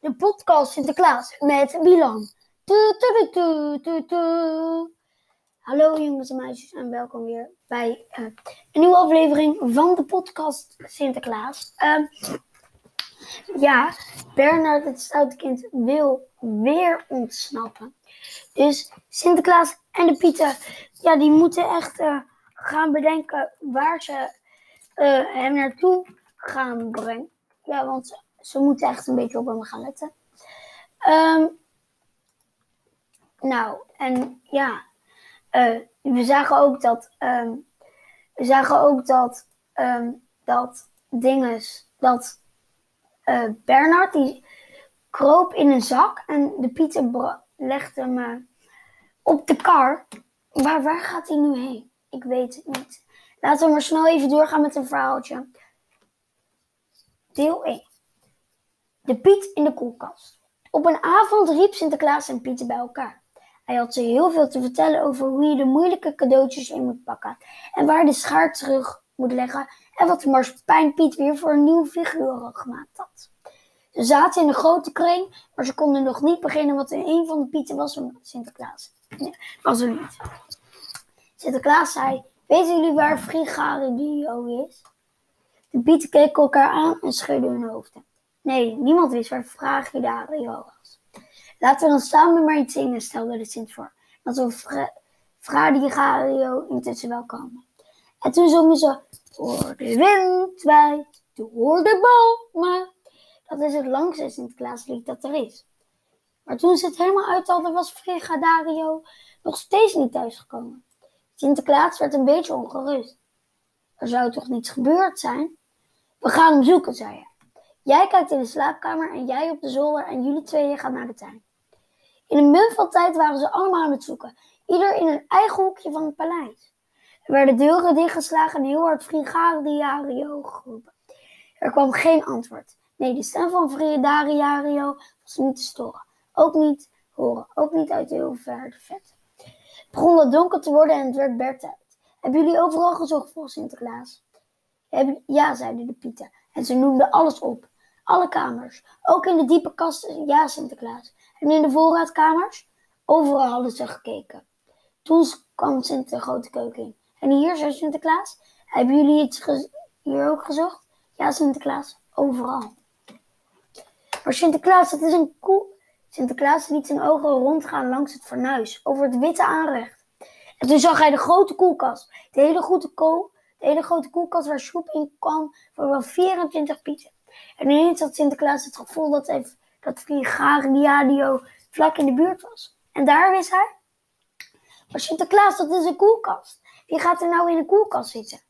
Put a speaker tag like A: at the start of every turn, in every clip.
A: De podcast Sinterklaas met Milan. Hallo jongens en meisjes en welkom weer bij uh, een nieuwe aflevering van de podcast Sinterklaas. Uh, ja, Bernard het stoute kind wil weer ontsnappen. Dus Sinterklaas en de Pieten, ja, die moeten echt uh, gaan bedenken waar ze uh, hem naartoe gaan brengen. Ja, want ze, moeten echt een beetje op hem gaan letten. Um, nou, en ja, uh, we zagen ook dat, um, we zagen ook dat, um, dat dinges, dat uh, Bernard, die kroop in een zak en de Pieter legde hem op de kar. Maar waar gaat hij nu heen? Ik weet het niet. Laten we maar snel even doorgaan met een verhaaltje. Deel 1. De Piet in de koelkast. Op een avond riep Sinterklaas en Pieter bij elkaar. Hij had ze heel veel te vertellen over hoe je de moeilijke cadeautjes in moet pakken. En waar de schaar terug moet leggen. En wat de Piet weer voor een nieuw figuur gemaakt had. Ze zaten in een grote kring, maar ze konden nog niet beginnen wat in een van de pieten was van Sinterklaas. Nee, was er niet. Sinterklaas zei, weten jullie waar Frigario is? De pieten keken elkaar aan en schudden hun hoofden. Nee, niemand wist waar Frigario was. Laten we dan samen maar iets zingen, stelde de Sint voor. Dat we Frigario intussen wel komen. En toen zongen ze, door de wind wijd, door de bomen. Dat is het langste Sinterklaaslied dat er is. Maar toen ze het helemaal uit hadden, was Frigadario nog steeds niet thuisgekomen. Sinterklaas werd een beetje ongerust. Er zou toch niets gebeurd zijn? We gaan hem zoeken, zei hij. Jij kijkt in de slaapkamer en jij op de zolder en jullie tweeën gaan naar de tuin. In een munt van tijd waren ze allemaal aan het zoeken, ieder in een eigen hoekje van het paleis. Er werden deuren dichtgeslagen en heel hard Frigadario geroepen. Er kwam geen antwoord. Nee, de stem van Frigadario was niet te storen. Ook niet horen, ook niet uit heel ver de. Het begon wat donker te worden en het werd bedtijd. Hebben jullie overal gezocht voor Sinterklaas? Ja, zeiden de pieten. En ze noemden alles op. Alle kamers. Ook in de diepe kasten, ja, Sinterklaas. En in de voorraadkamers? Overal hadden ze gekeken. Toen kwam Sint de grote keuken in. En hier, zei Sinterklaas, hebben jullie iets hier ook gezocht? Ja, Sinterklaas, overal. Maar Sinterklaas, dat is een koe. Sinterklaas liet zijn ogen rondgaan langs het fornuis, over het witte aanrecht. En toen zag hij de grote koelkast. De hele, grote kool, de hele grote koelkast waar soep in kwam voor wel 24 pieten. En ineens had Sinterklaas het gevoel dat, hij, dat vlak in de buurt was. En daar wist hij. Maar Sinterklaas, dat is een koelkast. Wie gaat er nou in de koelkast zitten?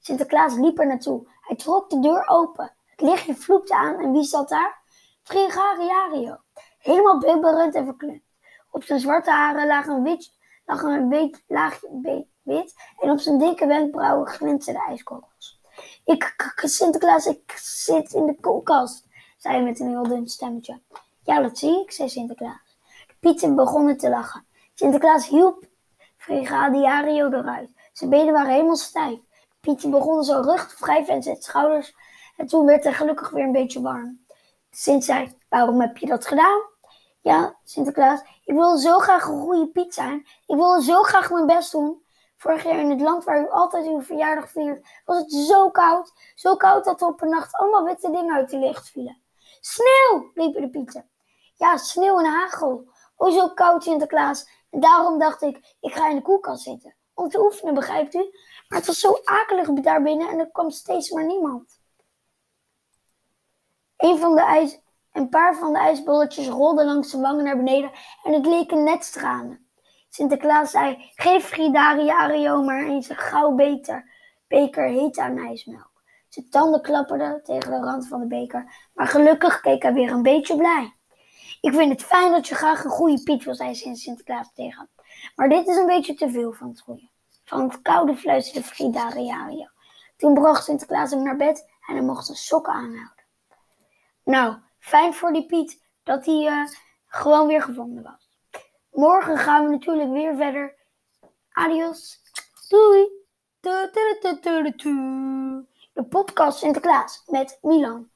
A: Sinterklaas liep er naartoe. Hij trok de deur open. Het lichtje vloekte aan en wie zat daar? Frigariario. Helemaal bibberend en verkleumd. Op zijn zwarte haren lag een, wit, lag een wit, laagje wit en op zijn dikke wenkbrauwen glinsterden ijskogels. Ik, Sinterklaas, ik zit in de koelkast, zei hij met een heel dun stemmetje. Ja, dat zie ik, zei Sinterklaas. Pieten begonnen te lachen. Sinterklaas hielp Frigadiario eruit. Zijn benen waren helemaal stijf. De pieten begonnen zo rug te wrijven en zijn schouders. En toen werd hij gelukkig weer een beetje warm. Sint zei, waarom heb je dat gedaan? Ja, Sinterklaas, ik wil zo graag een goede Piet zijn. Ik wil zo graag mijn best doen. Vorig jaar in het land waar u altijd uw verjaardag viert, was het zo koud. Zo koud dat er op een nacht allemaal witte dingen uit de lucht vielen. Sneeuw, riepen de pieten. Ja, sneeuw en hagel. O, zo koud, Sinterklaas. En daarom dacht ik, ik ga in de koelkast zitten. Om te oefenen, begrijpt u? Maar het was zo akelig daarbinnen en er kwam steeds maar niemand. Een, van de ijs, een paar van de ijsbolletjes rolden langs zijn wangen naar beneden en het leken net stralen. Sinterklaas zei, geef Fridariario maar eens een gauw beter beker hete ijsmelk. Zijn tanden klapperden tegen de rand van de beker, maar gelukkig keek hij weer een beetje blij. Ik vind het fijn dat je graag een goede Piet wil, zei Sinterklaas tegen Maar dit is een beetje te veel van het goede. Van het koude fluisterde Fridariario. Toen bracht Sinterklaas hem naar bed en hij mocht zijn sokken aanhouden. Nou, fijn voor die Piet dat hij uh, gewoon weer gevonden was. Morgen gaan we natuurlijk weer verder. Adios. Doei. De podcast Sinterklaas met Milan.